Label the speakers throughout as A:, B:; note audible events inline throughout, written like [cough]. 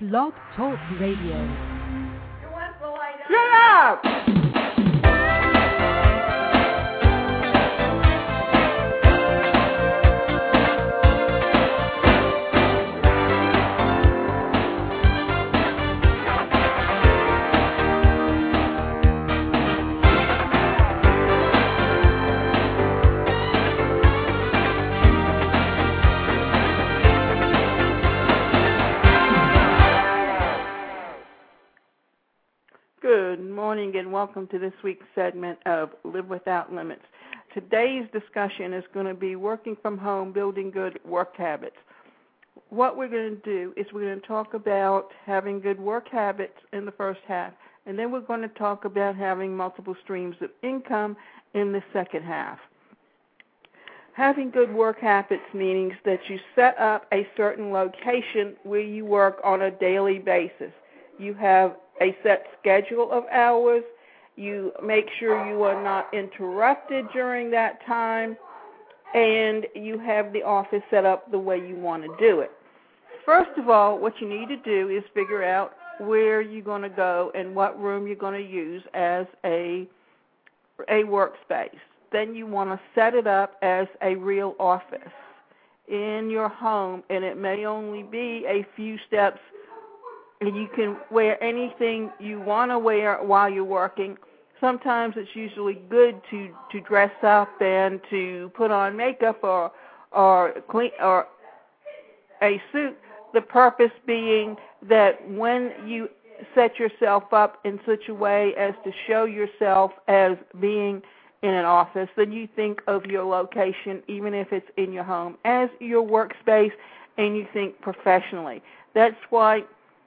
A: Blog Talk Radio.
B: Shut up! Good morning and welcome to this week's segment of Live Without Limits. Today's discussion is going to be working from home, building good work habits. What we're going to do is we're going to talk about having good work habits in the first half, and then we're going to talk about having multiple streams of income in the second half. Having good work habits means that you set up a certain location where you work on a daily basis. You have a set schedule of hours. You make sure you are not interrupted during that time, and you have the office set up the way you want to do it. First of all, what you need to do is figure out where you're going to go and what room you're going to use as a a workspace. Then you want to set it up as a real office in your home, and it may only be a few steps and you can wear anything you want to wear while you're working. Sometimes it's usually good to to dress up and to put on makeup or or clean or a suit. The purpose being that when you set yourself up in such a way as to show yourself as being in an office, then you think of your location, even if it's in your home, as your workspace, and you think professionally. That's why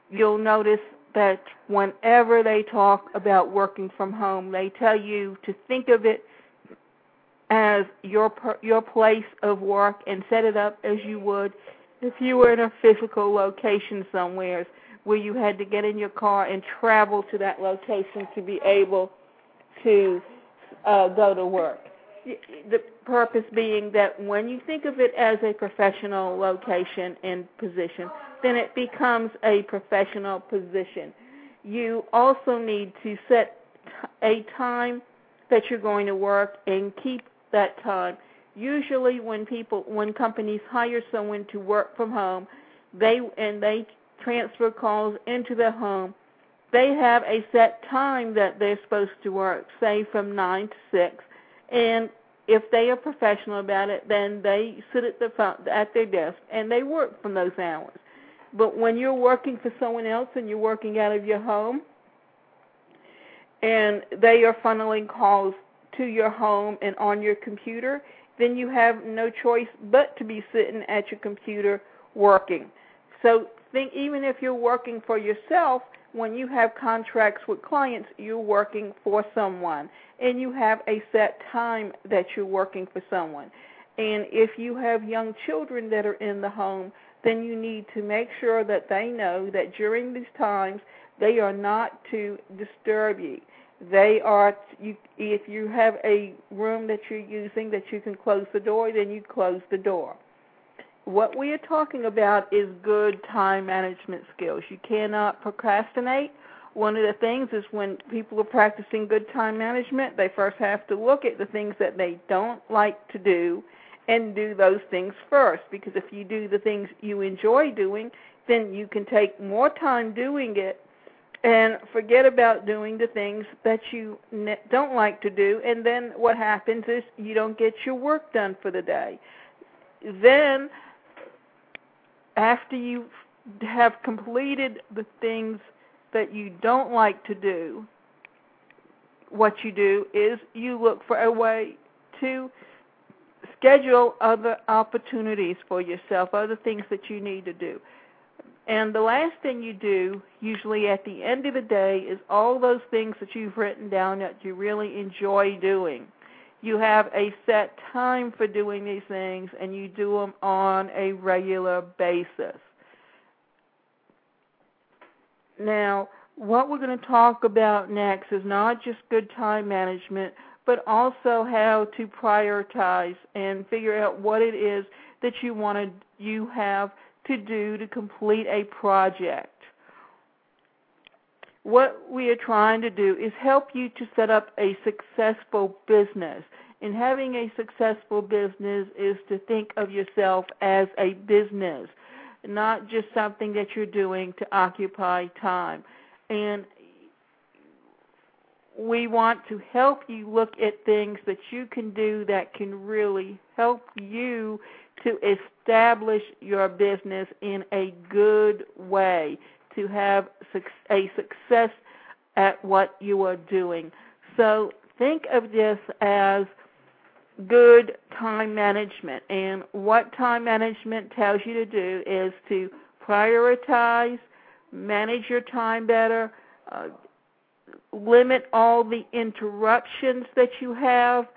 B: you'll notice that whenever they talk about working from home, they tell you to think of it as your your place of work and set it up as you would if you were in a physical location somewhere where you had to get in your car and travel to that location to be able to uh, go to work. The purpose being that when you think of it as a professional location and position, then it becomes a professional position. You also need to set a time that you're going to work and keep that time. Usually when people when companies hire someone to work from home, they and they transfer calls into their home, they have a set time that they're supposed to work, say from 9 to 6. And if they are professional about it, then they sit at the front, at their desk and they work from those hours. But when you're working for someone else and you're working out of your home, and they are funneling calls to your home and on your computer, then you have no choice but to be sitting at your computer working. So think even if you're working for yourself, when you have contracts with clients, you're working for someone and you have a set time that you're working for someone. And if you have young children that are in the home, then you need to make sure that they know that during these times they are not to disturb you. They are you if you have a room that you're using that you can close the door, then you close the door. What we are talking about is good time management skills. You cannot procrastinate. One of the things is when people are practicing good time management, they first have to look at the things that they don't like to do and do those things first because if you do the things you enjoy doing, then you can take more time doing it and forget about doing the things that you don't like to do and then what happens is you don't get your work done for the day. Then after you have completed the things that you don't like to do, what you do is you look for a way to schedule other opportunities for yourself, other things that you need to do. And the last thing you do, usually at the end of the day, is all those things that you've written down that you really enjoy doing. You have a set time for doing these things, and you do them on a regular basis. Now, what we're going to talk about next is not just good time management, but also how to prioritize and figure out what it is that you want to you have to do to complete a project. what we are trying to do is help you to set up a successful business. And having a successful business is to think of yourself as a business, not just something that you're doing to occupy time. And we want to help you look at things that you can do that can really help you to establish your business in a good way, to have a success at what you are doing. So think of this as good time management. And what time management tells you to do is to prioritize, manage your time better, uh, limit all the interruptions that you have,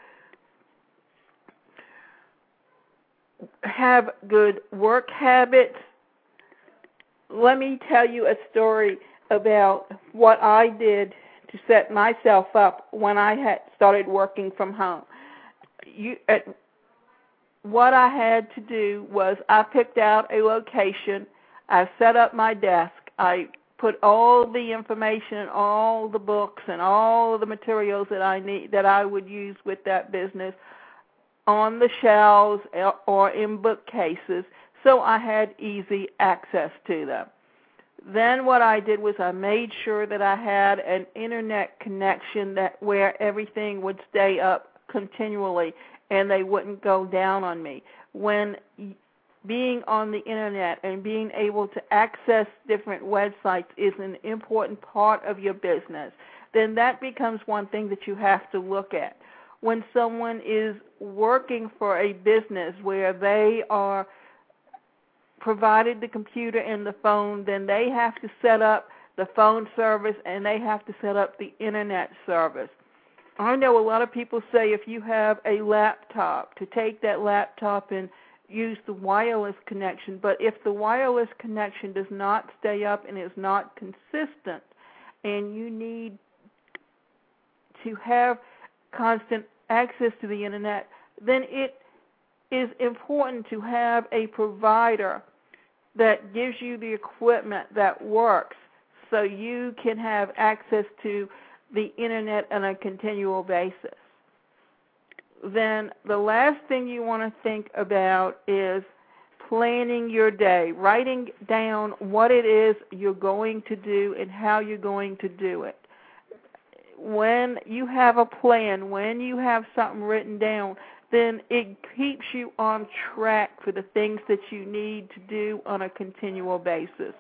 B: have good work habits. Let me tell you a story about what I did to set myself up when I had started working from home. You, uh, what I had to do was I picked out a location, I set up my desk, I put all the information, and all the books, and all the materials that I need that I would use with that business on the shelves or in bookcases, so I had easy access to them. Then what I did was I made sure that I had an internet connection that where everything would stay up continually and they wouldn't go down on me. When being on the internet and being able to access different websites is an important part of your business, then that becomes one thing that you have to look at. When someone is working for a business where they are provided the computer and the phone, then they have to set up the phone service and they have to set up the internet service. I know a lot of people say if you have a laptop, to take that laptop and use the wireless connection, but if the wireless connection does not stay up and is not consistent, and you need to have constant access to the internet, then it is important to have a provider that gives you the equipment that works so you can have access to the internet on a continual basis then the last thing you want to think about is planning your day, writing down what it is you're going to do and how you're going to do it. When you have a plan, when you have something written down, then it keeps you on track for the things that you need to do on a continual basis.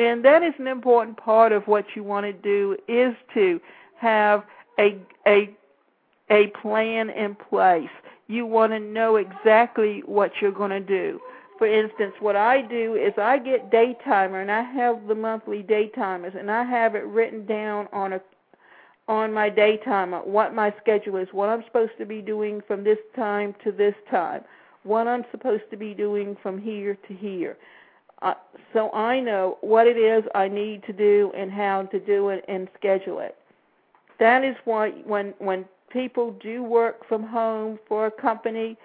B: And that is an important part of what you want to do is to have a a a plan in place. You want to know exactly what you're going to do. For instance, what I do is I get daytimer and I have the monthly daytimers and I have it written down on a on my daytimer what my schedule is, what I'm supposed to be doing from this time to this time, what I'm supposed to be doing from here to here. So I know what it is I need to do and how to do it and schedule it. That is why when when people do work from home for a company,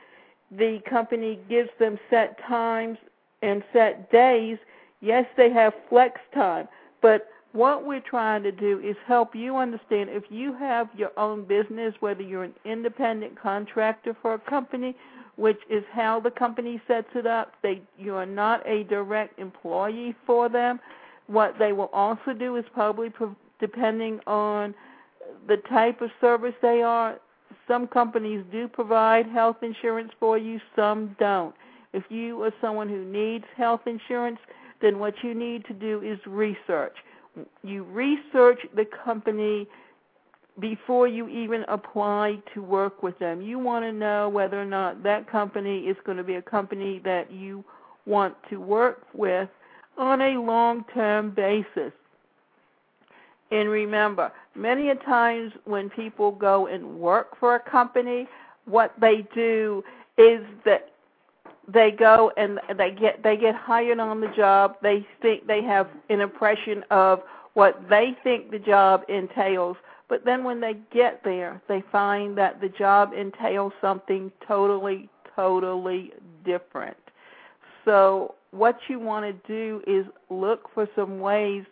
B: the company gives them set times and set days. Yes, they have flex time, but what we're trying to do is help you understand if you have your own business, whether you're an independent contractor for a company, which is how the company sets it up, they you are not a direct employee for them. What they will also do is probably depending on the type of service they are. Some companies do provide health insurance for you, some don't. If you are someone who needs health insurance, then what you need to do is research. You research the company before you even apply to work with them. You want to know whether or not that company is going to be a company that you want to work with on a long term basis. And remember, many a times when people go and work for a company, what they do is that they go and they get they get hired on the job. They think they have an impression of what they think the job entails, but then when they get there, they find that the job entails something totally totally different. So what you want to do is look for some ways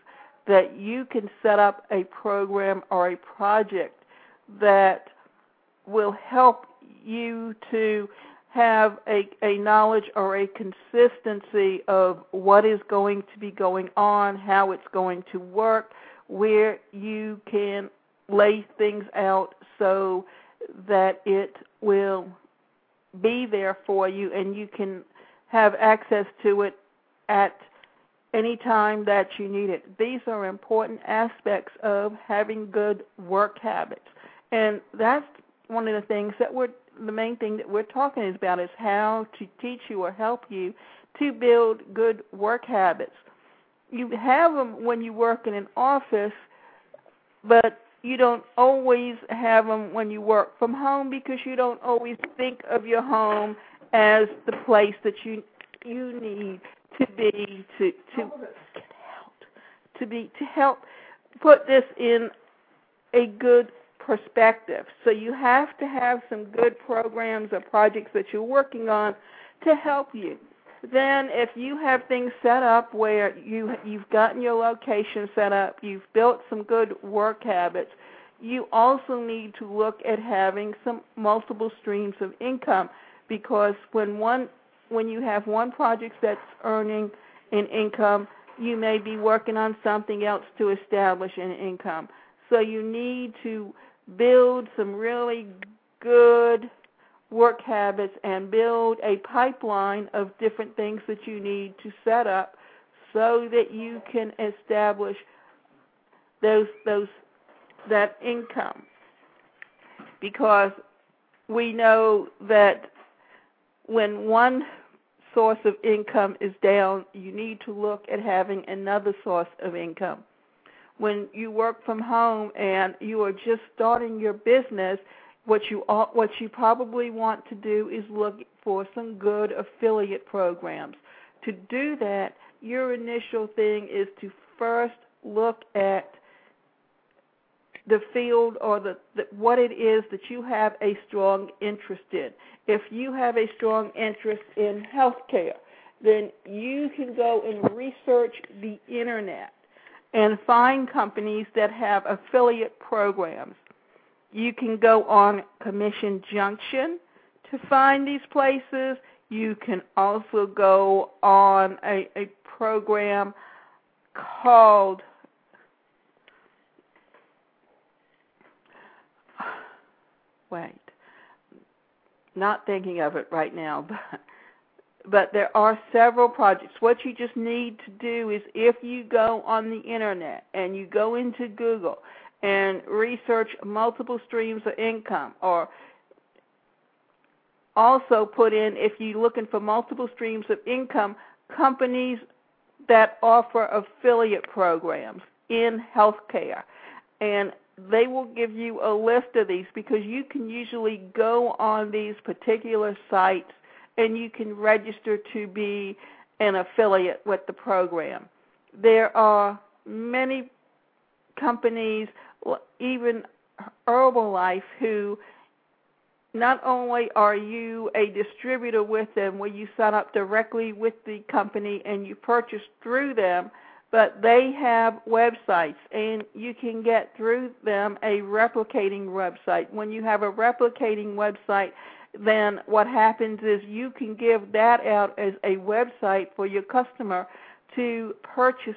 B: that you can set up a program or a project that will help you to have a, a knowledge or a consistency of what is going to be going on, how it's going to work, where you can lay things out so that it will be there for you and you can have access to it at any time that you need it. These are important aspects of having good work habits. And that's one of the things that we're the main thing that we're talking about is how to teach you or help you to build good work habits. You have them when you work in an office, but you don't always have them when you work from home because you don't always think of your home as the place that you you need to be to to get out to be to help put this in a good perspective. So you have to have some good programs or projects that you're working on to help you. Then if you have things set up where you you've gotten your location set up, you've built some good work habits, you also need to look at having some multiple streams of income because when one when you have one project that's earning an income, you may be working on something else to establish an income. So you need to build some really good work habits and build a pipeline of different things that you need to set up so that you can establish those those that income because we know that when one source of income is down, you need to look at having another source of income. When you work from home and you are just starting your business, what you what you probably want to do is look for some good affiliate programs. To do that, your initial thing is to first look at the field or the, the, what it is that you have a strong interest in. If you have a strong interest in healthcare, then you can go and research the internet and find companies that have affiliate programs. You can go on Commission Junction to find these places. You can also go on a, a program called wait, not thinking of it right now, [laughs] but but there are several projects. What you just need to do is if you go on the internet and you go into Google and research multiple streams of income or also put in if you're looking for multiple streams of income companies that offer affiliate programs in healthcare and they will give you a list of these because you can usually go on these particular sites and you can register to be an affiliate with the program. There are many companies, even Herbalife, who not only are you a distributor with them where you sign up directly with the company and you purchase through them, but they have websites and you can get through them a replicating website. When you have a replicating website, then what happens is you can give that out as a website for your customer to purchase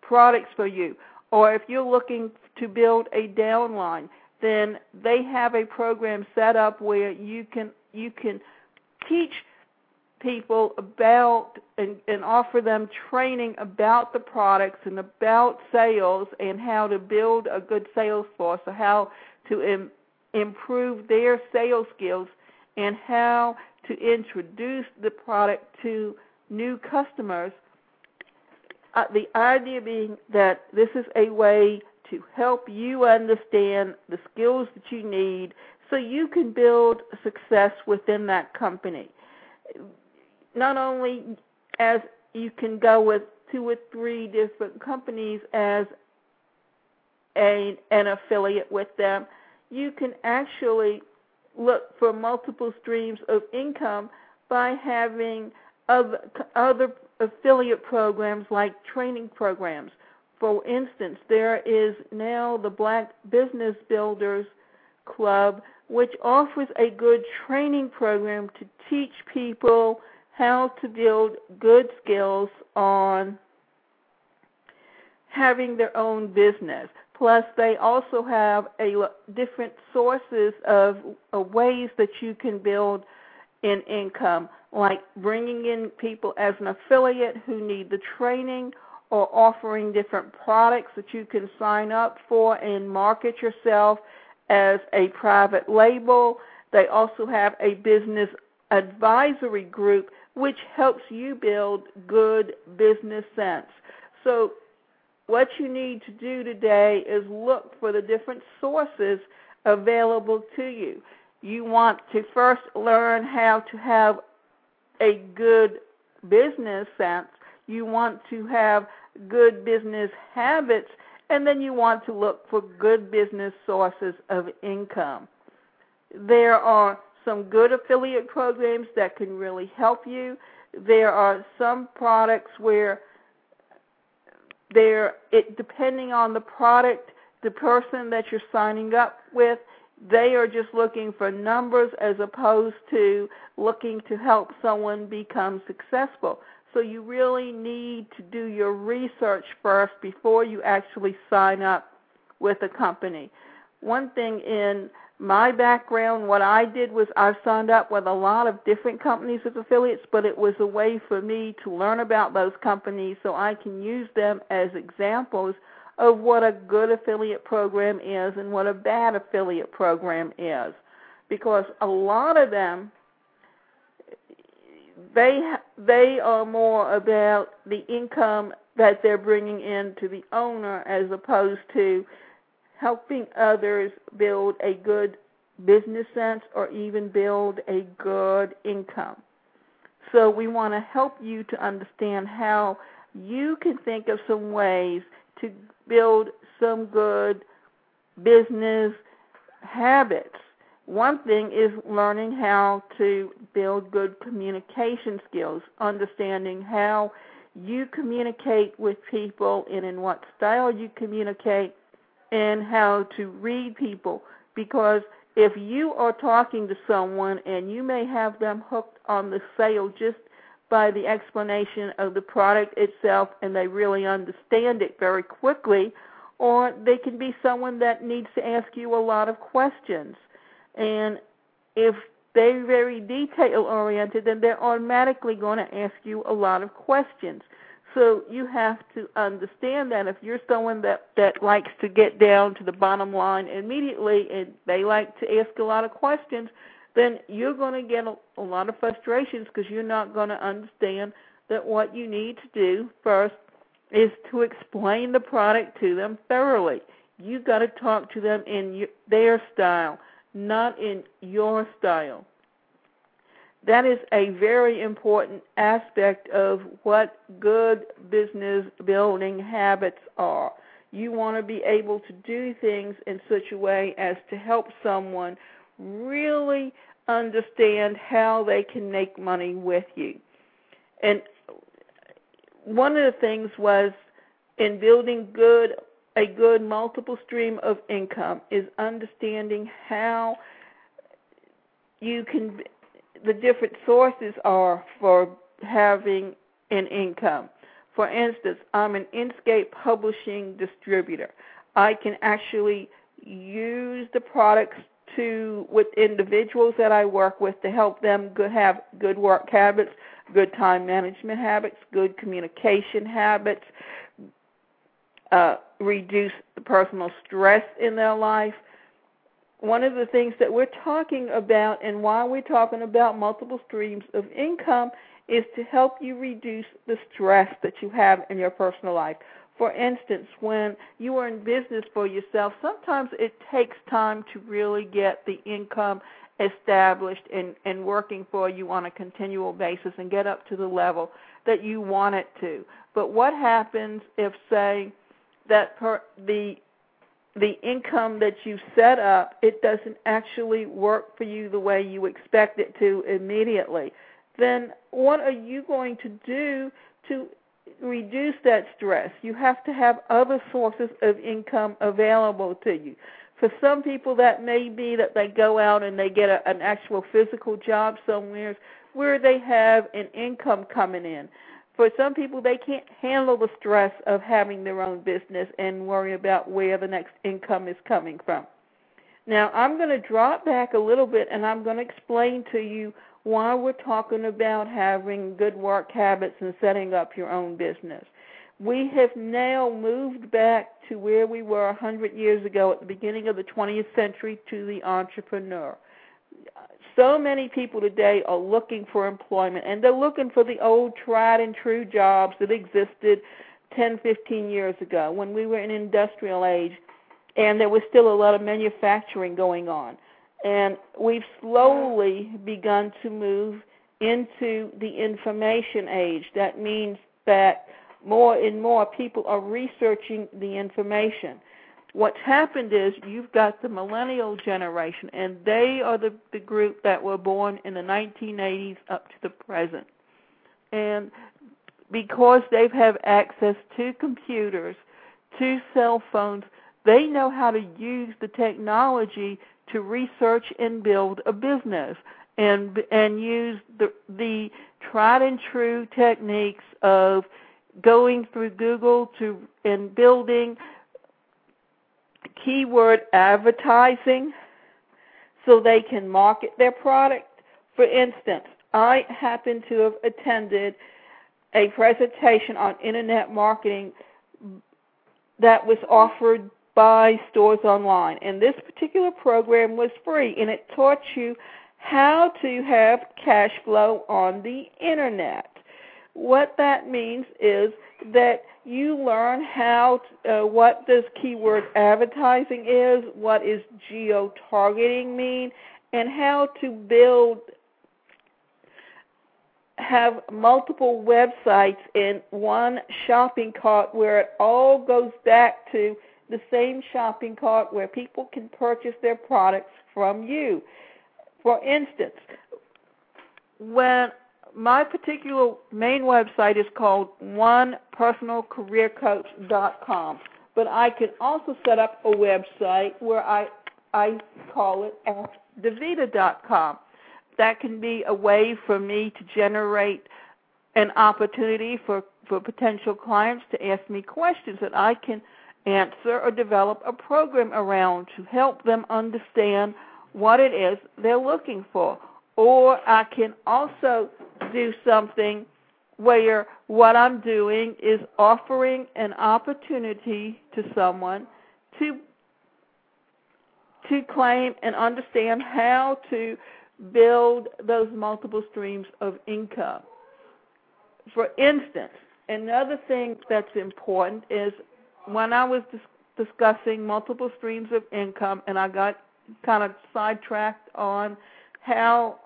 B: products for you. Or if you're looking to build a downline, then they have a program set up where you can you can teach people about and, and offer them training about the products and about sales and how to build a good sales force or how to Im- improve their sales skills and how to introduce the product to new customers. Uh, the idea being that this is a way to help you understand the skills that you need so you can build success within that company. Not only as you can go with two or three different companies as a, an affiliate with them, you can actually look for multiple streams of income by having other, other affiliate programs like training programs. for instance, there is now the Black Business Builders Club, which offers a good training program to teach people how to build good skills on having their own business. Plus, they also have a different sources of, of ways that you can build in income, like bringing in people as an affiliate who need the training or offering different products that you can sign up for and market yourself as a private label. They also have a business advisory group which helps you build good business sense. So what you need to do today is look for the different sources available to you. You want to first learn how to have a good business sense. You want to have good business habits, and then you want to look for good business sources of income. There are some good affiliate programs that can really help you. There are some products where there it depending on the product, the person that you're signing up with, they are just looking for numbers as opposed to looking to help someone become successful. So you really need to do your research first before you actually sign up with a company. One thing in my background, what I did was I signed up with a lot of different companies as affiliates, but it was a way for me to learn about those companies so I can use them as examples of what a good affiliate program is and what a bad affiliate program is. Because a lot of them they they are more about the income that they're bringing in to the owner as opposed to helping others build a good business sense or even build a good income. So we want to help you to understand how you can think of some ways to build some good business habits. One thing is learning how to build good communication skills, understanding how you communicate with people and in what style you communicate and how to read people. Because if you are talking to someone and you may have them hooked on the sale just by the explanation of the product itself and they really understand it very quickly or they can be someone that needs to ask you a lot of questions and if they're very detail oriented, then they're automatically going to ask you a lot of questions. So you have to understand that if you're someone that that likes to get down to the bottom line immediately and they like to ask a lot of questions, then you're going to get a, a lot of frustrations because you're not going to understand that what you need to do first is to explain the product to them thoroughly. You've got to talk to them in your, their style not in your style. That is a very important aspect of what good business building habits are. You want to be able to do things in such a way as to help someone really understand how they can make money with you. And one of the things was in building good a good multiple stream of income is understanding how you can the different sources are for having an income. For instance, I'm an Inscape publishing distributor. I can actually use the products to with individuals that I work with to help them good, have good work habits, good time management habits, good communication habits, uh, reduce the personal stress in their life. One of the things that we're talking about and why we're talking about multiple streams of income is to help you reduce the stress that you have in your personal life. For instance, when you are in business for yourself, sometimes it takes time to really get the income established and, and working for you on a continual basis and get up to the level that you want it to. But what happens if, say, that per, the the income that you set up it doesn't actually work for you the way you expect it to immediately then what are you going to do to reduce that stress, you have to have other sources of income available to you. For some people, that may be that they go out and they get a, an actual physical job somewhere where they have an income coming in. For some people, they can't handle the stress of having their own business and worry about where the next income is coming from. Now, I'm going to drop back a little bit and I'm going to explain to you why we're talking about having good work habits and setting up your own business. We have now moved back to where we were 100 years ago at the beginning of the 20th century to the entrepreneur. So many people today are looking for employment and they're looking for the old tried and true jobs that existed 10, 15 years ago when we were in industrial age and there was still a lot of manufacturing going on. And we've slowly begun to move into the information age. That means that more and more people are researching the information. What's happened is you've got the millennial generation, and they are the, the group that were born in the 1980s up to the present. And because they have access to computers, to cell phones, they know how to use the technology to research and build a business and and use the the tried and true techniques of going through Google to and building keyword advertising so they can market their product. For instance, I happen to have attended a presentation on internet marketing that was offered by Stores Online. And this particular program was free and it taught you how to have cash flow on the internet. What that means is that you learn how uh, what does keyword advertising is, what is geo targeting mean, and how to build have multiple websites in one shopping cart where it all goes back to the same shopping cart where people can purchase their products from you. For instance, when my particular main website is called onepersonalcareercoach.com, but I can also set up a website where I I call it askdavita.com. That can be a way for me to generate an opportunity for for potential clients to ask me questions that I can answer or develop a program around to help them understand what it is they're looking for. Or I can also do something where what I'm doing is offering an opportunity to someone to to claim and understand how to build those multiple streams of income. For instance, another thing that's important is when I was dis- discussing multiple streams of income, and I got kind of sidetracked on how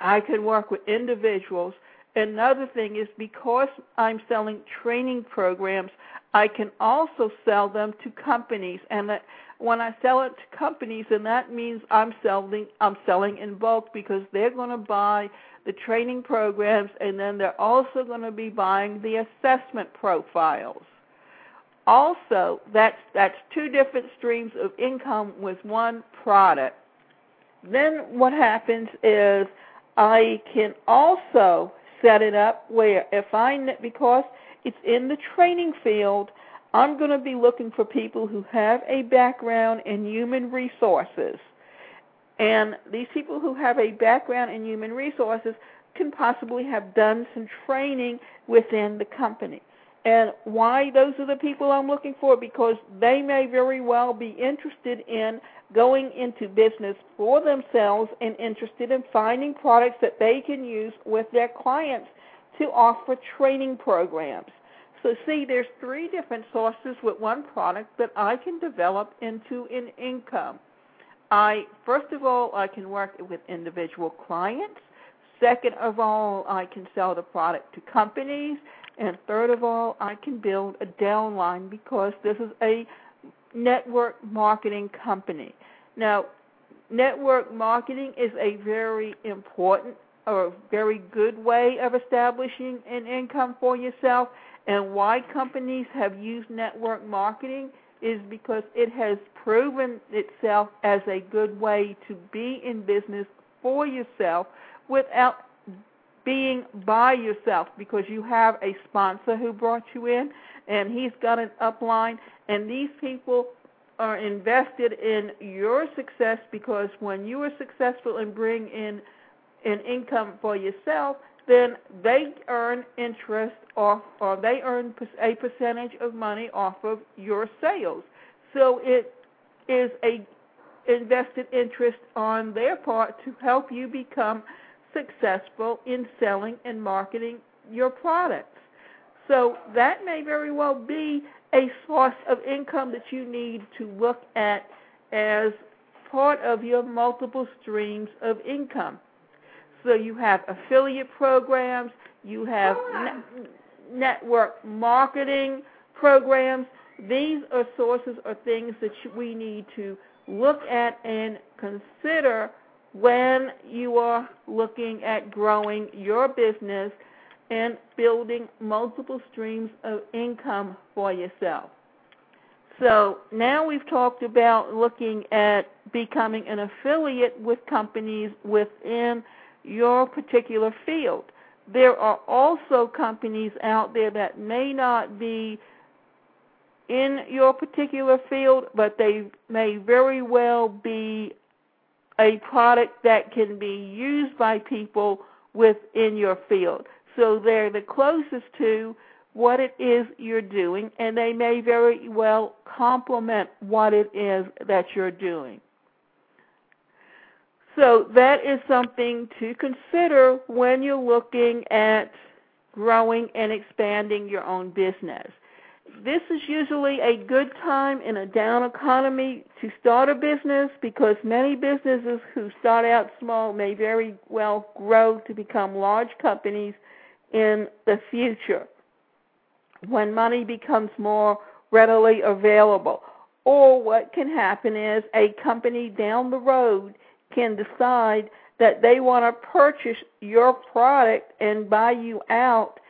B: I could work with individuals. Another thing is because I'm selling training programs, I can also sell them to companies. And that when I sell it to companies, and that means I'm selling I'm selling in bulk because they're going to buy the training programs, and then they're also going to be buying the assessment profiles. Also, that's that's two different streams of income with one product. Then what happens is I can also set it up where if I because it's in the training field, I'm going to be looking for people who have a background in human resources and these people who have a background in human resources can possibly have done some training within the company. And why those are the people I'm looking for? Because they may very well be interested in going into business for themselves and interested in finding products that they can use with their clients to offer training programs. So see, there's three different sources with one product that I can develop into an income. I first of all I can work with individual clients. Second of all, I can sell the product to companies, and third of all, I can build a downline because this is a network marketing company. Now, network marketing is a very important or very good way of establishing an income for yourself and why companies have used network marketing is because it has proven itself as a good way to be in business for yourself without being by yourself because you have a sponsor who brought you in and he's got an upline and these people are invested in your success because when you are successful and bring in an income for yourself, then they earn interest off, or they earn a percentage of money off of your sales. So it is a invested interest on their part to help you become successful in selling and marketing your products. So that may very well be a source of income that you need to look at as part of your multiple streams of income. So you have affiliate programs, you have ne- network marketing programs. These are sources or things that we need to look at and consider when you are looking at growing your business and building multiple streams of income for yourself. So now we've talked about looking at becoming an affiliate with companies within your particular field. There are also companies out there that may not be in your particular field, but they may very well be a product that can be used by people within your field. So they're the closest to what it is you're doing, and they may very well complement what it is that you're doing. So that is something to consider when you're looking at growing and expanding your own business. This is usually a good time in a down economy to start a business because many businesses who start out small may very well grow to become large companies in the future when money becomes more readily available. Or what can happen is a company down the road can decide that they want to purchase your product and buy you out,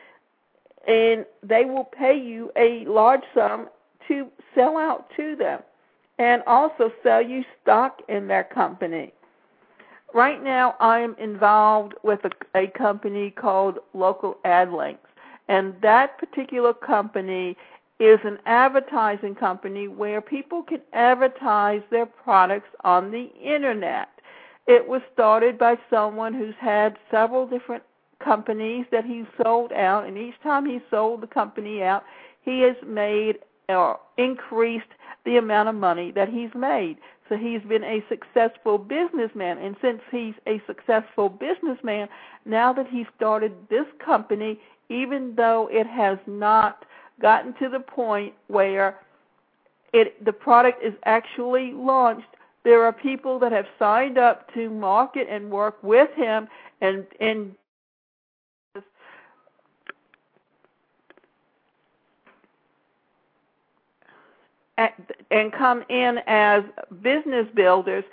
B: and they will pay you a large sum to sell out to them and also sell you stock in their company. Right now, I am involved with a, a company called Local Ad Links, and that particular company is an advertising company where people can advertise their products on the internet. It was started by someone who's had several different companies that he sold out, and each time he sold the company out, he has made or increased the amount of money that he's made. So he's been a successful businessman, and since he's a successful businessman, now that he started this company, even though it has not gotten to the point where it the product is actually launched, there are people that have signed up to market and work with him and and and come in as business builders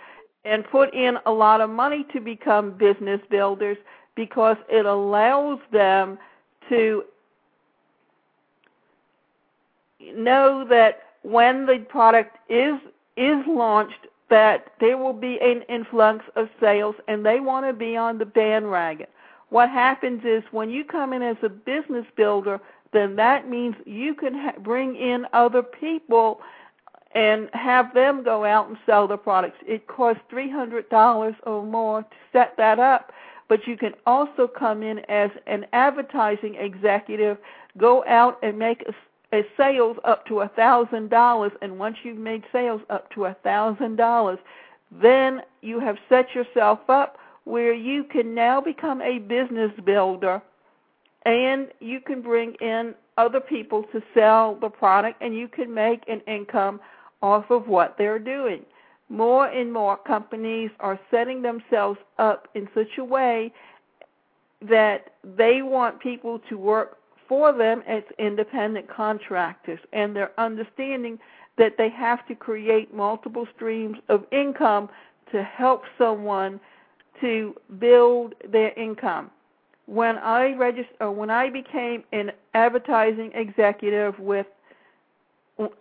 B: and put in a lot of money to become business builders because it allows them to know that when the product is is launched that there will be an influx of sales and they want to be on the bandwagon. What happens is when you come in as a business builder, then that means you can ha- bring in other people and have them go out and sell the products. It costs $300 or more to set that up, but you can also come in as an advertising executive, go out and make a a sales up to a thousand dollars and once you've made sales up to a thousand dollars then you have set yourself up where you can now become a business builder and you can bring in other people to sell the product and you can make an income off of what they're doing. More and more companies are setting themselves up in such a way that they want people to work for them as independent contractors, and they're understanding that they have to create multiple streams of income to help someone to build their income. When I register, uh, when I became an advertising executive with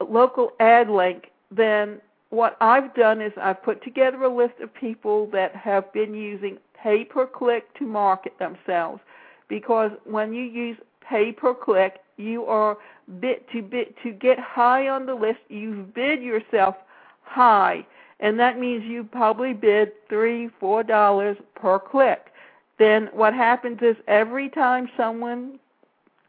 B: local ad link, then what I've done is I've put together a list of people that have been using pay per click to market themselves. Because when you use pay per click, you are bid to bid to get high on the list. You've bid yourself high, and that means you probably bid three, four dollars per click. Then what happens is every time someone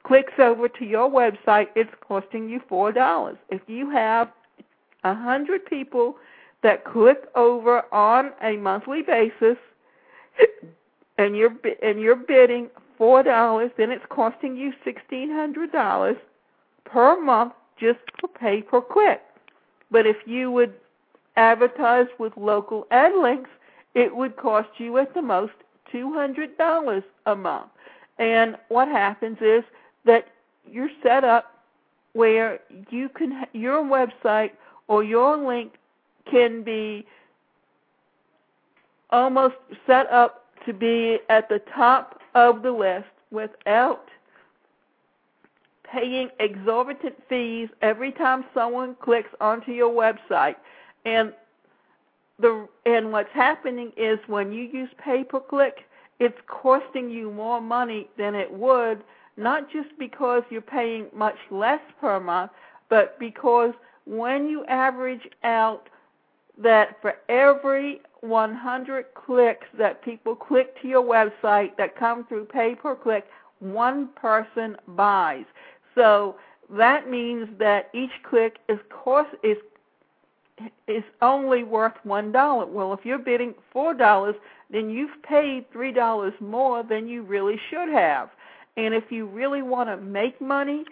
B: clicks over to your website, it's costing you four dollars. If you have a hundred people that click over on a monthly basis, and you're and you're bidding four dollars, then it's costing you sixteen hundred dollars per month just for pay per click. But if you would advertise with local ad links, it would cost you at the most two hundred dollars a month. And what happens is that you're set up where you can your website or your link can be almost set up to be at the top of the list without paying exorbitant fees every time someone clicks onto your website. And the and what's happening is when you use pay per click, it's costing you more money than it would, not just because you're paying much less per month, but because when you average out that for every 100 clicks that people click to your website that come through pay per click, one person buys. So that means that each click is cost is is only worth one dollar. Well, if you're bidding four dollars, then you've paid three dollars more than you really should have. And if you really want to make money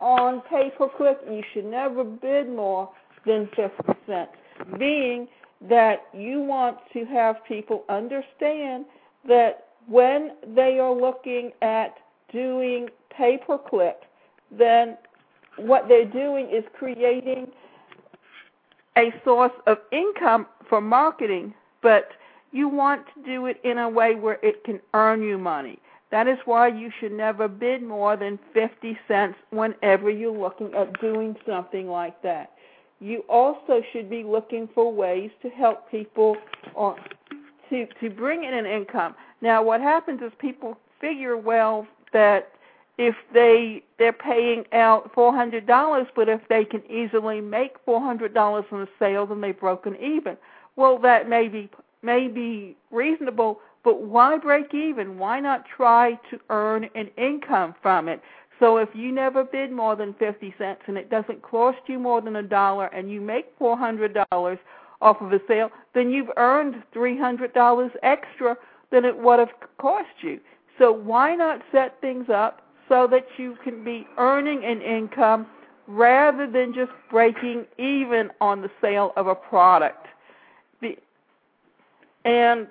B: on pay per click, you should never bid more than fifty cents. Being that you want to have people understand that when they are looking at doing pay per click, then what they're doing is creating a source of income for marketing, but you want to do it in a way where it can earn you money. That is why you should never bid more than 50 cents whenever you're looking at doing something like that. You also should be looking for ways to help people on, to to bring in an income. Now, what happens is people figure well that if they they're paying out four hundred dollars, but if they can easily make four hundred dollars on a sale, then they've broken even. Well, that may be may be reasonable, but why break even? Why not try to earn an income from it? So if you never bid more than 50 cents and it doesn't cost you more than a dollar and you make $400 off of a sale, then you've earned $300 extra than it would have cost you. So why not set things up so that you can be earning an income rather than just breaking even on the sale of a product? And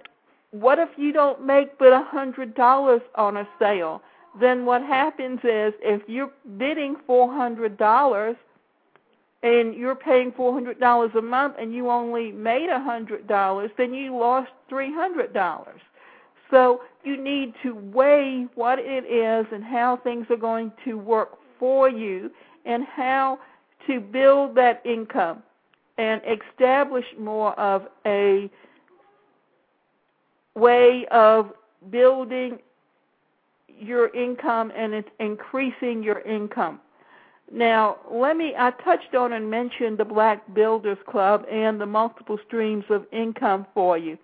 B: what if you don't make but a hundred dollars on a sale? Then what happens is if you're bidding four hundred dollars and you're paying four hundred dollars a month and you only made a hundred dollars, then you lost three hundred dollars. So you need to weigh what it is and how things are going to work for you and how to build that income and establish more of a way of building your income and it's increasing your income. Now, let me, I touched on and mentioned the Black Builders Club and the multiple streams of income for you.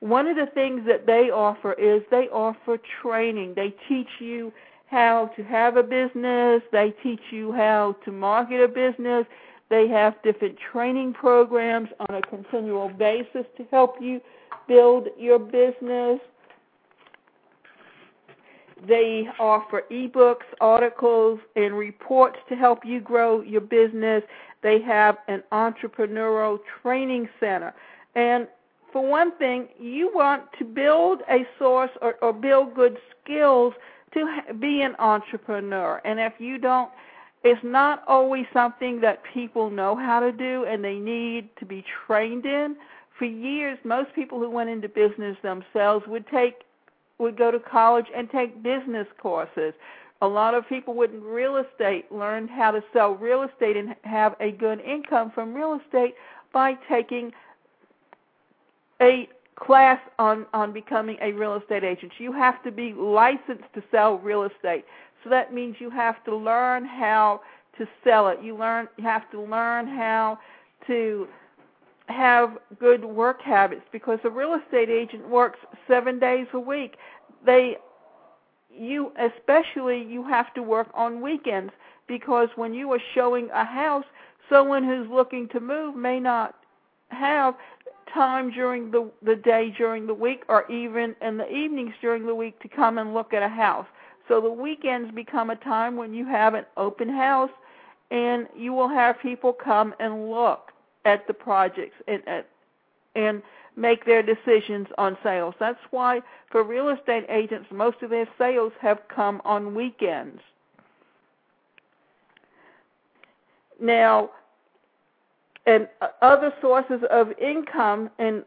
B: One of the things that they offer is they offer training. They teach you how to have a business, they teach you how to market a business. They have different training programs on a continual basis to help you build your business. They offer ebooks, articles, and reports to help you grow your business. They have an entrepreneurial training center. And for one thing, you want to build a source or, or build good skills to be an entrepreneur. And if you don't, it's not always something that people know how to do and they need to be trained in For years, most people who went into business themselves would take would go to college and take business courses. A lot of people with real estate learned how to sell real estate and have a good income from real estate by taking a class on on becoming a real estate agent. You have to be licensed to sell real estate. So that means you have to learn how to sell it. You learn you have to learn how to have good work habits because a real estate agent works 7 days a week. They you especially you have to work on weekends because when you are showing a house, someone who's looking to move may not have time during the the day during the week or even in the evenings during the week to come and look at a house. So the weekends become a time when you have an open house and you will have people come and look at the projects and uh, and make their decisions on sales. That's why for real estate agents most of their sales have come on weekends. Now, and uh, other sources of income and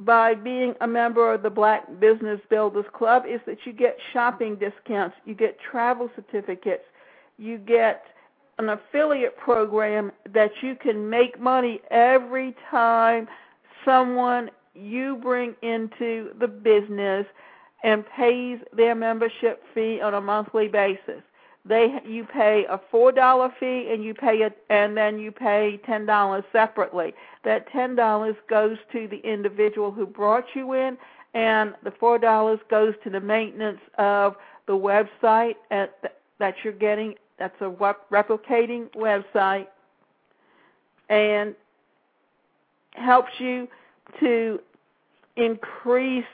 B: by being a member of the Black Business Builders Club is that you get shopping discounts, you get travel certificates, you get an affiliate program that you can make money every time someone you bring into the business and pays their membership fee on a monthly basis. They you pay a four dollar fee and you pay it and then you pay ten dollars separately. That ten dollars goes to the individual who brought you in and the four dollars goes to the maintenance of the website at, that you're getting that's a replicating website and helps you to increase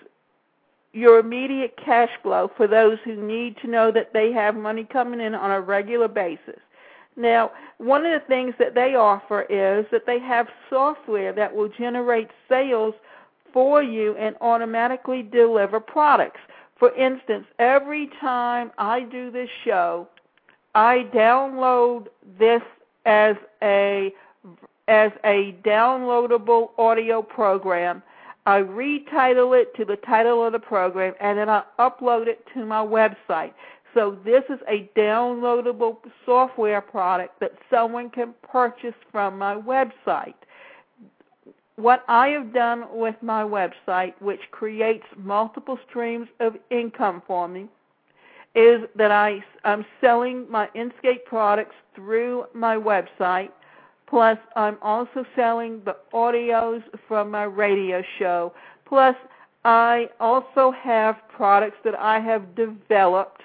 B: your immediate cash flow for those who need to know that they have money coming in on a regular basis. Now, one of the things that they offer is that they have software that will generate sales for you and automatically deliver products. For instance, every time I do this show, I download this as a as a downloadable audio program I retitle it to the title of the program, and then I upload it to my website. So this is a downloadable software product that someone can purchase from my website. What I have done with my website, which creates multiple streams of income for me, is that I, I'm selling my Inscape products through my website Plus, I'm also selling the audios from my radio show. Plus, I also have products that I have developed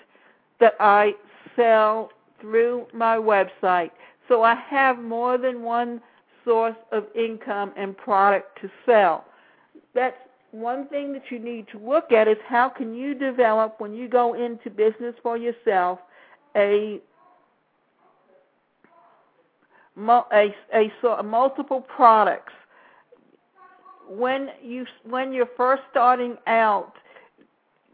B: that I sell through my website. So I have more than one source of income and product to sell. That's one thing that you need to look at is how can you develop when you go into business for yourself a a, a, a multiple products. When you when you're first starting out,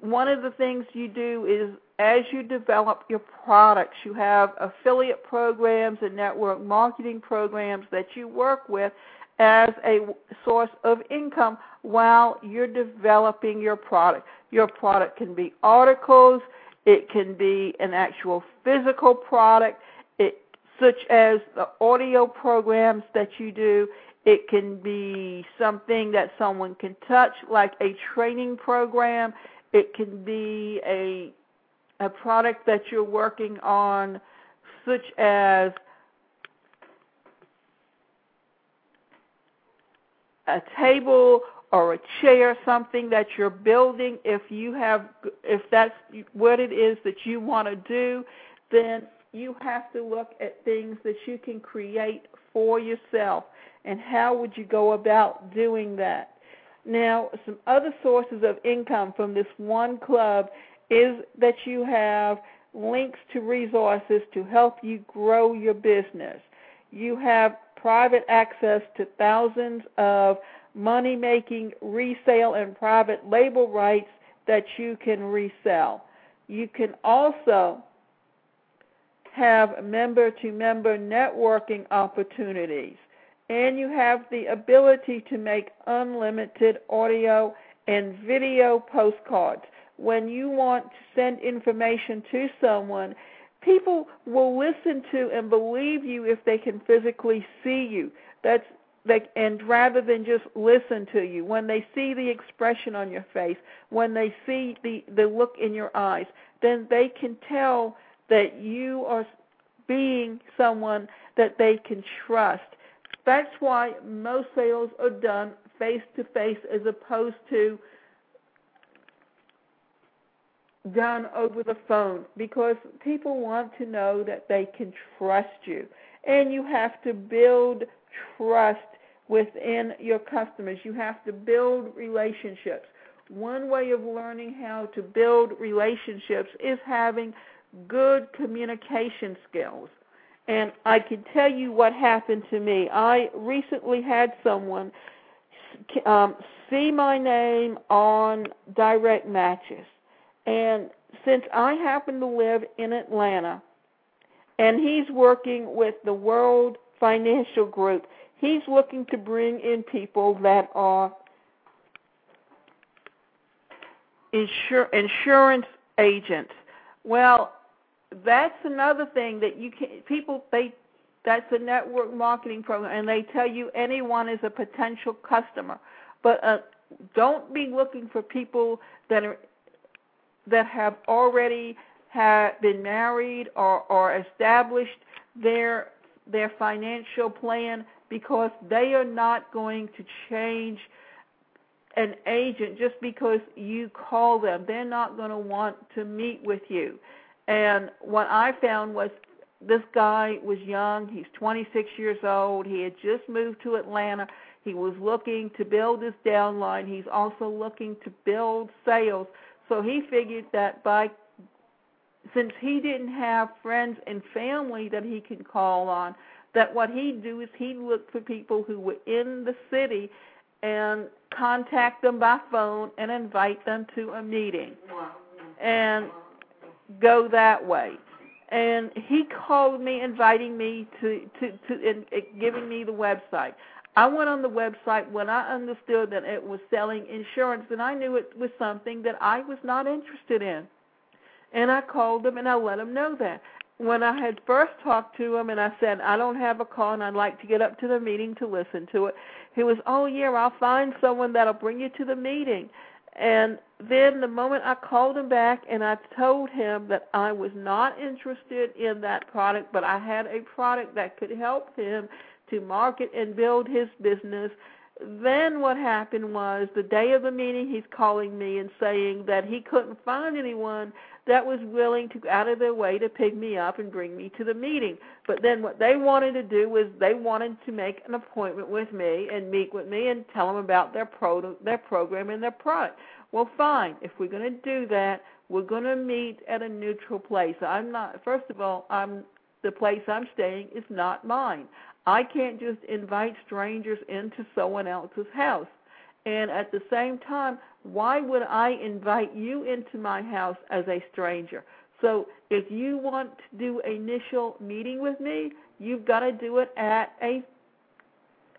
B: one of the things you do is as you develop your products, you have affiliate programs and network marketing programs that you work with as a source of income while you're developing your product. Your product can be articles, it can be an actual physical product, such as the audio programs that you do. It can be something that someone can touch, like a training program. It can be a a product that you're working on, such as a table or a chair, something that you're building. If you have, if that's what it is that you want to do, then you have to look at things that you can create for yourself and how would you go about doing that. Now, some other sources of income from this one club is that you have links to resources to help you grow your business. You have private access to thousands of money making resale and private label rights that you can resell. You can also have member to member networking opportunities. and you have the ability to make unlimited audio and video postcards. When you want to send information to someone, people will listen to and believe you if they can physically see you. That's they, and rather than just listen to you, when they see the expression on your face, when they see the the look in your eyes, then they can tell that you are being someone that they can trust. That's why most sales are done face to face as opposed to done over the phone because people want to know that they can trust you. And you have to build trust within your customers. You have to build relationships. One way of learning how to build relationships is having good communication skills. And I can tell you what happened to me. I recently had someone um, see my name on direct matches. And since I happen to live in Atlanta, and he's working with the World Financial Group, he's looking to bring in people that are insur- insurance agents. Well, that's another thing that you can people they that's a network marketing program and they tell you anyone is a potential customer but uh, don't be looking for people that are that have already have been married or or established their their financial plan because they are not going to change an agent just because you call them. They're not going to want to meet with you. And what I found was this guy was young. He's 26 years old. He had just moved to Atlanta. He was looking to build his downline. He's also looking to build sales. So he figured that by since he didn't have friends and family that he could call on, that what he'd do is he'd look for people who were in the city and contact them by phone and invite them to a meeting. And go that way. And he called me, inviting me to to to and giving me the website. I went on the website when I understood that it was selling insurance, and I knew it was something that I was not interested in. And I called them and I let them know that. When I had first talked to him and I said, I don't have a car and I'd like to get up to the meeting to listen to it, he was, Oh, yeah, I'll find someone that'll bring you to the meeting. And then the moment I called him back and I told him that I was not interested in that product, but I had a product that could help him to market and build his business, then what happened was the day of the meeting he's calling me and saying that he couldn't find anyone that was willing to go out of their way to pick me up and bring me to the meeting. But then what they wanted to do was they wanted to make an appointment with me and meet with me and tell them about their pro their program and their product. Well, fine. If we're going to do that, we're going to meet at a neutral place. I'm not. First of all, I'm the place I'm staying is not mine. I can't just invite strangers into someone else's house. And at the same time, why would I invite you into my house as a stranger? So if you want to do an initial meeting with me, you've got to do it at a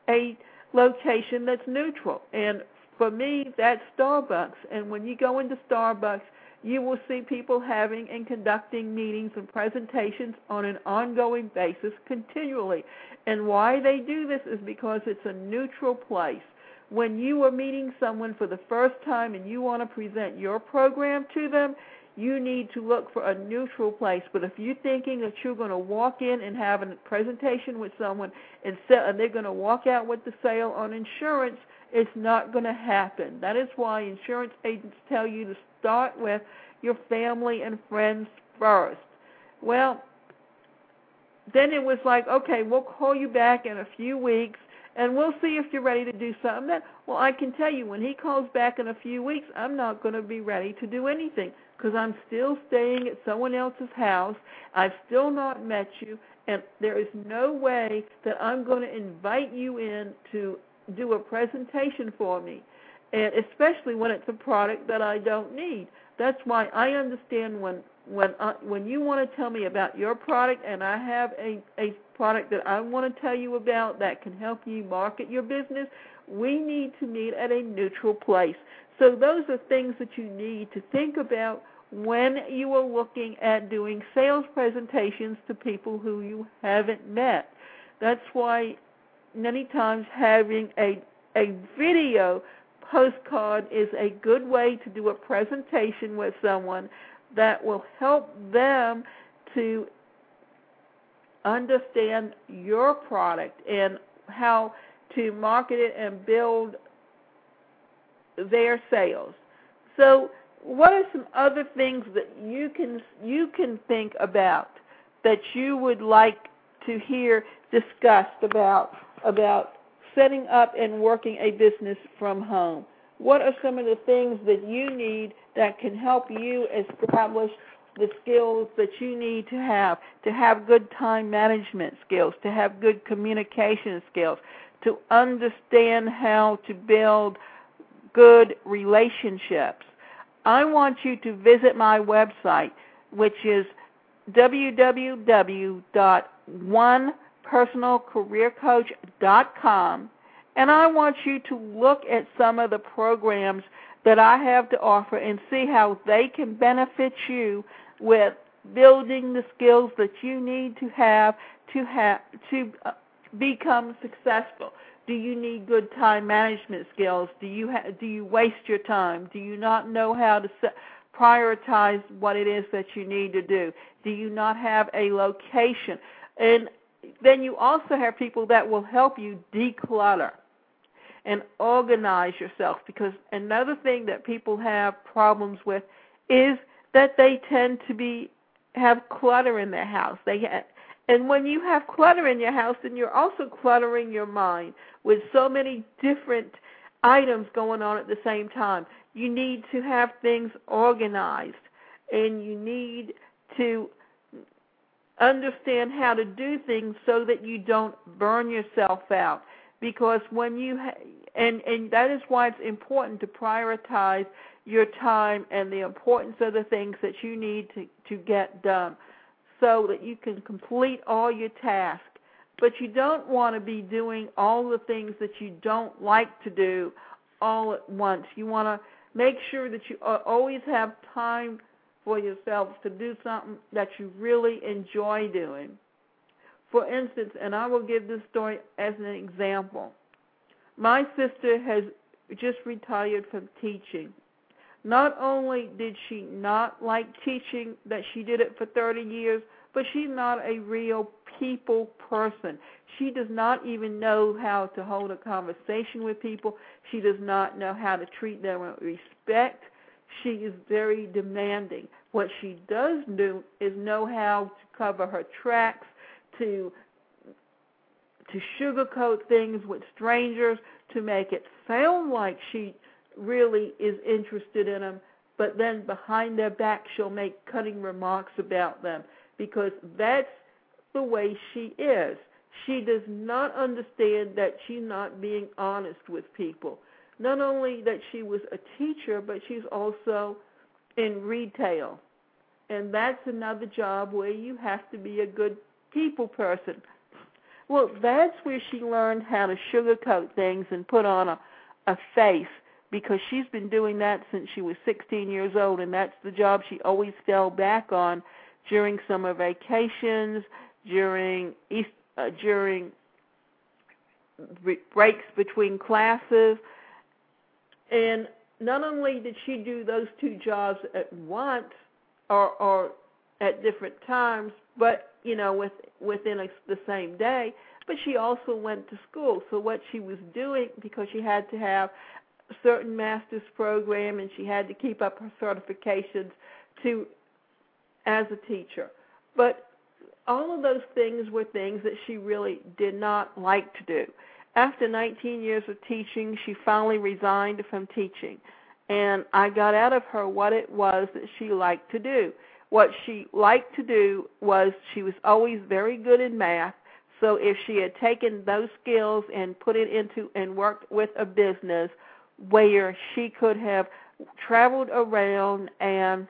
B: a location that's neutral. And for me, that's Starbucks. And when you go into Starbucks, you will see people having and conducting meetings and presentations on an ongoing basis continually. And why they do this is because it's a neutral place when you are meeting someone for the first time and you want to present your program to them, you need to look for a neutral place. But if you're thinking that you're going to walk in and have a presentation with someone and, they're going to walk out with the sale on insurance, it's not going to happen. That is why insurance agents tell you to start with your family and friends first. Well, then it was like, okay, we'll call you back in a few weeks and we'll see if you're ready to do something. Then, well, I can tell you when he calls back in a few weeks, I'm not going to be ready to do anything because I'm still staying at someone else's house. I've still not met you, and there is no way that I'm going to invite you in to do a presentation for me, and especially when it's a product that I don't need. That's why I understand when when I, when you want to tell me about your product and I have a a product that I want to tell you about that can help you market your business, we need to meet at a neutral place. So those are things that you need to think about when you are looking at doing sales presentations to people who you haven't met. That's why many times having a a video postcard is a good way to do a presentation with someone that will help them to understand your product and how to market it and build their sales. So, what are some other things that you can you can think about that you would like to hear discussed about about setting up and working a business from home? What are some of the things that you need that can help you establish the skills that you need to have to have good time management skills, to have good communication skills, to understand how to build good relationships. I want you to visit my website, which is www.onepersonalcareercoach.com, and I want you to look at some of the programs that I have to offer and see how they can benefit you with building the skills that you need to have to have to uh, become successful. Do you need good time management skills? Do you ha- do you waste your time? Do you not know how to set, prioritize what it is that you need to do? Do you not have a location? And then you also have people that will help you declutter and organize yourself because another thing that people have problems with is that they tend to be have clutter in their house. They and when you have clutter in your house, then you're also cluttering your mind with so many different items going on at the same time. You need to have things organized and you need to understand how to do things so that you don't burn yourself out. Because when you ha- and and that is why it's important to prioritize your time and the importance of the things that you need to to get done so that you can complete all your tasks. But you don't want to be doing all the things that you don't like to do all at once. You want to make sure that you always have time for yourself to do something that you really enjoy doing for instance, and I will give this story as an example. My sister has just retired from teaching. Not only did she not like teaching, that she did it for 30 years, but she's not a real people person. She does not even know how to hold a conversation with people. She does not know how to treat them with respect. She is very demanding. What she does do is know how to cover her tracks to to sugarcoat things with strangers to make it sound like she really is interested in them, but then behind their back she'll make cutting remarks about them because that's the way she is. She does not understand that she's not being honest with people. Not only that she was a teacher, but she's also in retail. And that's another job where you have to be a good people person. Well, that's where she learned how to sugarcoat things and put on a, a face because she's been doing that since she was 16 years old, and that's the job she always fell back on during summer vacations, during East, uh, during breaks between classes, and not only did she do those two jobs at once or, or at different times, but you know, with, within a, the same day. But she also went to school. So what she was doing, because she had to have a certain master's program and she had to keep up her certifications to as a teacher. But all of those things were things that she really did not like to do. After 19 years of teaching, she finally resigned from teaching. And I got out of her what it was that she liked to do what she liked to do was she was always very good in math. So if she had taken those skills and put it into and worked with a business where she could have traveled around and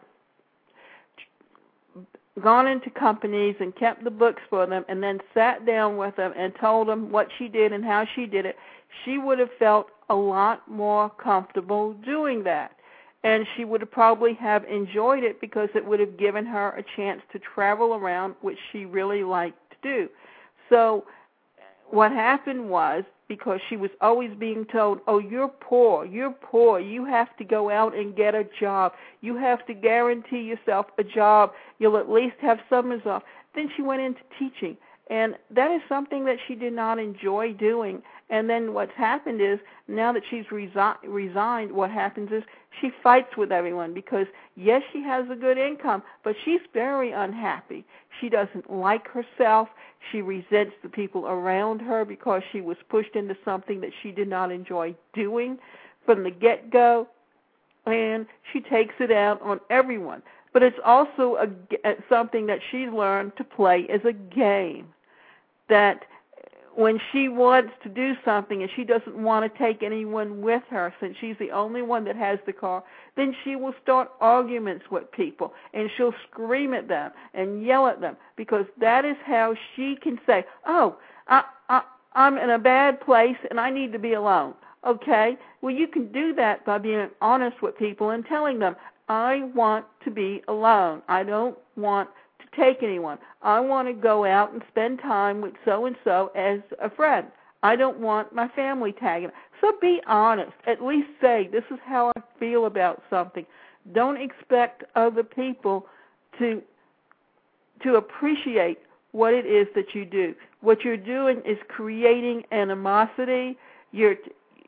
B: gone into companies and kept the books for them and then sat down with them and told them what she did and how she did it, she would have felt a lot more comfortable doing that. And she would have probably have enjoyed it because it would have given her a chance to travel around, which she really liked to do. So what happened was because she was always being told, "Oh, you're poor. You're poor. You have to go out and get a job. You have to guarantee yourself a job. You'll at least have summers off." Then she went into teaching, and that is something that she did not enjoy doing. And then what's happened is now that she's resi- resigned, what happens is she fights with everyone because yes, she has a good income, but she's very unhappy. She doesn't like herself. She resents the people around her because she was pushed into something that she did not enjoy doing from the get go, and she takes it out on everyone. But it's also a, something that she learned to play as a game. That when she wants to do something and she doesn't want to take anyone with her since she's the only one that has the car, then she will start arguments with people and she'll scream at them and yell at them because that is how she can say, "Oh, I, I I'm in a bad place and I need to be alone." Okay? Well, you can do that by being honest with people and telling them, "I want to be alone. I don't want take anyone. I want to go out and spend time with so and so as a friend. I don't want my family tagging. So be honest. At least say, this is how I feel about something. Don't expect other people to to appreciate what it is that you do. What you're doing is creating animosity. You're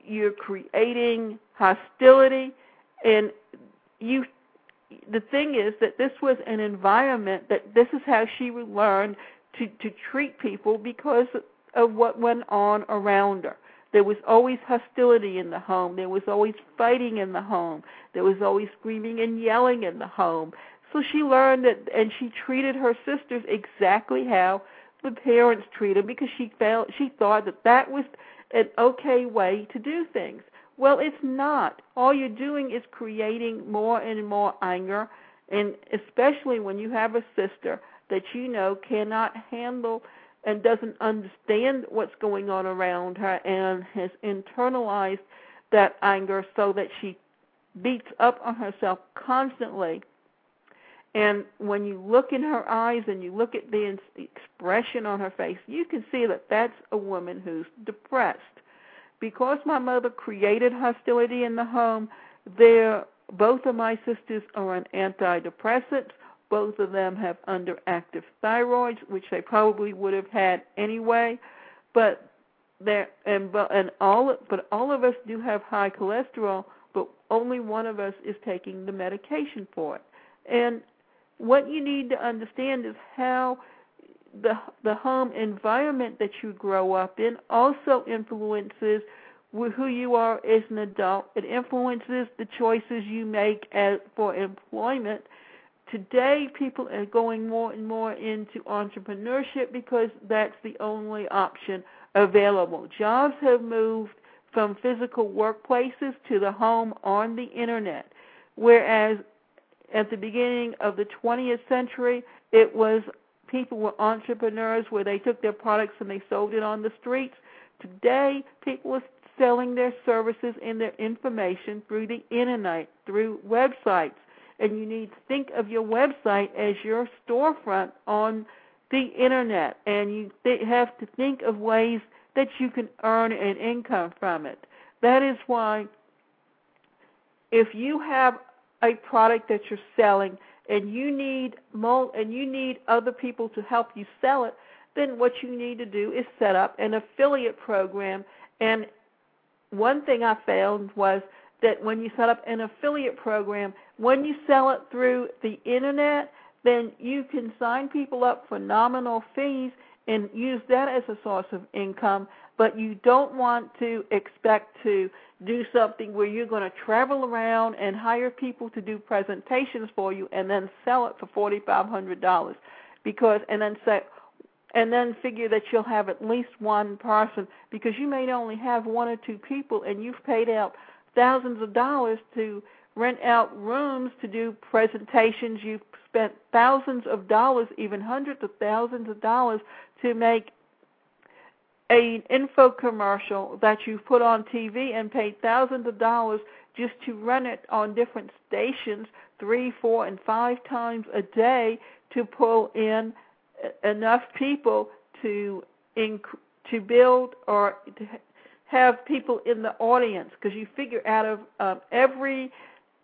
B: you're creating hostility and you the thing is that this was an environment that this is how she learned to to treat people because of what went on around her. There was always hostility in the home. There was always fighting in the home. There was always screaming and yelling in the home. So she learned that, and she treated her sisters exactly how the parents treated them because she felt she thought that that was an okay way to do things. Well, it's not. All you're doing is creating more and more anger, and especially when you have a sister that you know cannot handle and doesn't understand what's going on around her and has internalized that anger so that she beats up on herself constantly. And when you look in her eyes and you look at the expression on her face, you can see that that's a woman who's depressed because my mother created hostility in the home, there both of my sisters are on antidepressants. Both of them have underactive thyroids, which they probably would have had anyway. But there and and all but all of us do have high cholesterol, but only one of us is taking the medication for it. And what you need to understand is how the the home environment that you grow up in also influences who you are as an adult. It influences the choices you make as for employment. Today, people are going more and more into entrepreneurship because that's the only option available. Jobs have moved from physical workplaces to the home on the internet, whereas at the beginning of the 20th century, it was people were entrepreneurs where they took their products and they sold it on the streets. Today, people are selling their services and their information through the internet, through websites. And you need to think of your website as your storefront on the internet. And you th- have to think of ways that you can earn an income from it. That is why if you have a product that you're selling and you need mo- and you need other people to help you sell it, then what you need to do is set up an affiliate program. And one thing I found was that when you set up an affiliate program, when you sell it through the internet, then you can sign people up for nominal fees and use that as a source of income, but you don't want to expect to do something where you're going to travel around and hire people to do presentations for you and then sell it for $4500 because and then say and then figure that you'll have at least one person because you may only have one or two people and you've paid out thousands of dollars to rent out rooms to do presentations. You've spent thousands of dollars, even hundreds of thousands of dollars, to make an info commercial that you put on TV and pay thousands of dollars just to run it on different stations three, four, and five times a day to pull in enough people to inc- to build or to have people in the audience. Because you figure out of um, every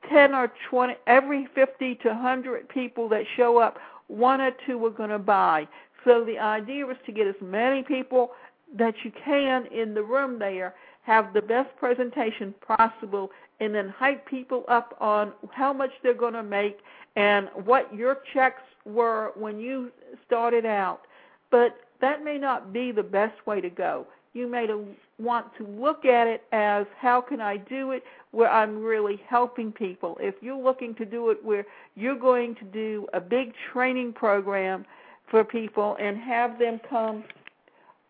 B: 10 or 20 every 50 to 100 people that show up one or two are going to buy so the idea was to get as many people that you can in the room there have the best presentation possible and then hype people up on how much they're going to make and what your checks were when you started out. But that may not be the best way to go. You may want to look at it as how can I do it where I'm really helping people. If you're looking to do it where you're going to do a big training program for people and have them come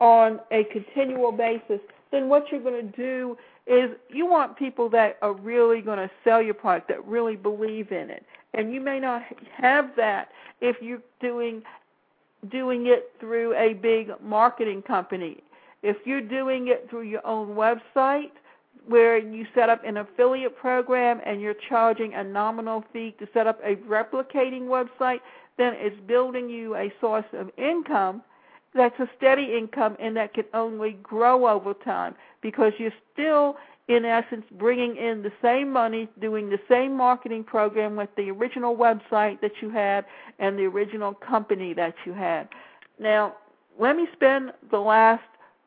B: on a continual basis, then what you're going to do is you want people that are really going to sell your product, that really believe in it. And you may not have that if you're doing doing it through a big marketing company. If you're doing it through your own website where you set up an affiliate program and you're charging a nominal fee to set up a replicating website, then it's building you a source of income that's a steady income and that can only grow over time because you're still in essence bringing in the same money doing the same marketing program with the original website that you had and the original company that you had. Now let me spend the last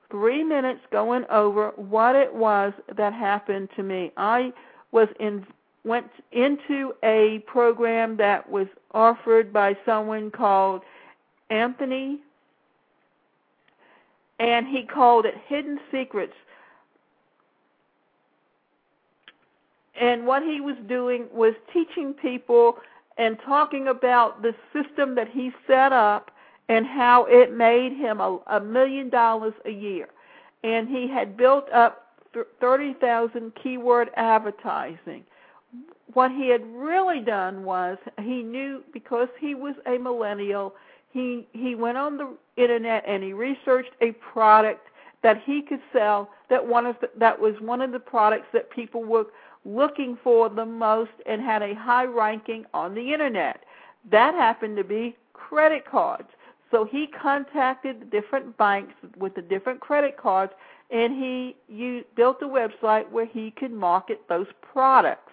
B: three minutes going over what it was that happened to me. I was in went into a program that was offered by someone called Anthony and he called it Hidden Secrets. And what he was doing was teaching people and talking about the system that he set up and how it made him a, a million dollars a year. And he had built up 30,000 keyword advertising. What he had really done was he knew because he was a millennial he he went on the internet and he researched a product that he could sell that one of the, that was one of the products that people were looking for the most and had a high ranking on the internet. That happened to be credit cards. So he contacted different banks with the different credit cards and he used, built a website where he could market those products.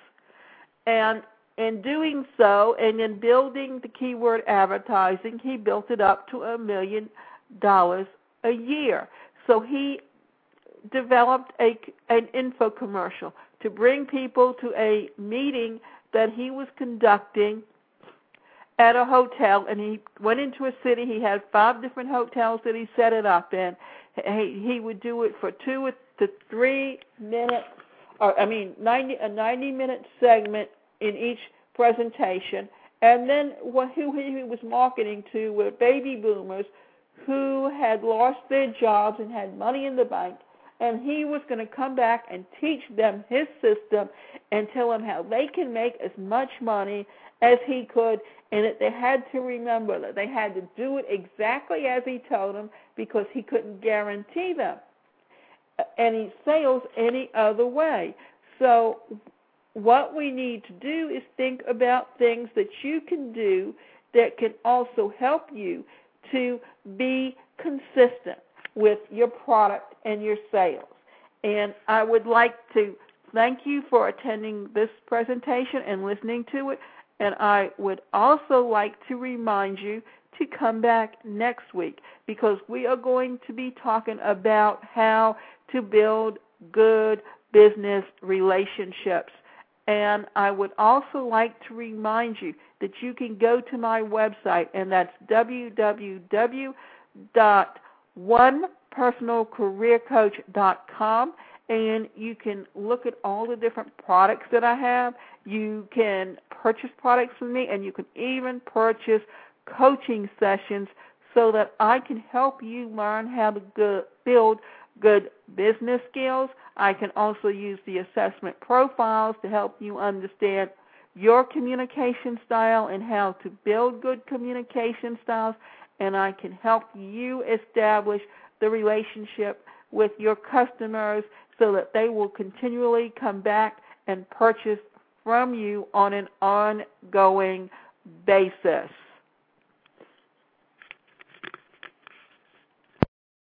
B: And in doing so and in building the keyword advertising, he built it up to a million dollars a year. So he developed a an info commercial to bring people to a meeting that he was conducting at a hotel. And he went into a city. He had five different hotels that he set it up in. He, he would do it for two to three minutes or i mean 90 a 90 minute segment in each presentation. And then what, who he was marketing to were baby boomers who had lost their jobs and had money in the bank. And he was going to come back and teach them his system and tell them how they can make as much money as he could, and that they had to remember that they had to do it exactly as he told them because he couldn't guarantee them any sales any other way. So what we need to do is think about things that you can do that can also help you to be consistent with your product and your sales. And I would like to thank you for attending this presentation and listening to it. And I would also like to remind you to come back next week because we are going to be talking about how to build good business relationships and I would also like to remind you that you can go to my website, and that's www.onepersonalcareercoach.com, and you can look at all the different products that I have. You can purchase products from me, and you can even purchase coaching sessions so that I can help you learn how to build good business skills. I can also use the assessment profiles to help you understand your communication style and how to build good communication styles. And I can help you establish the relationship with your customers so that they will continually come back and purchase from you on an ongoing basis.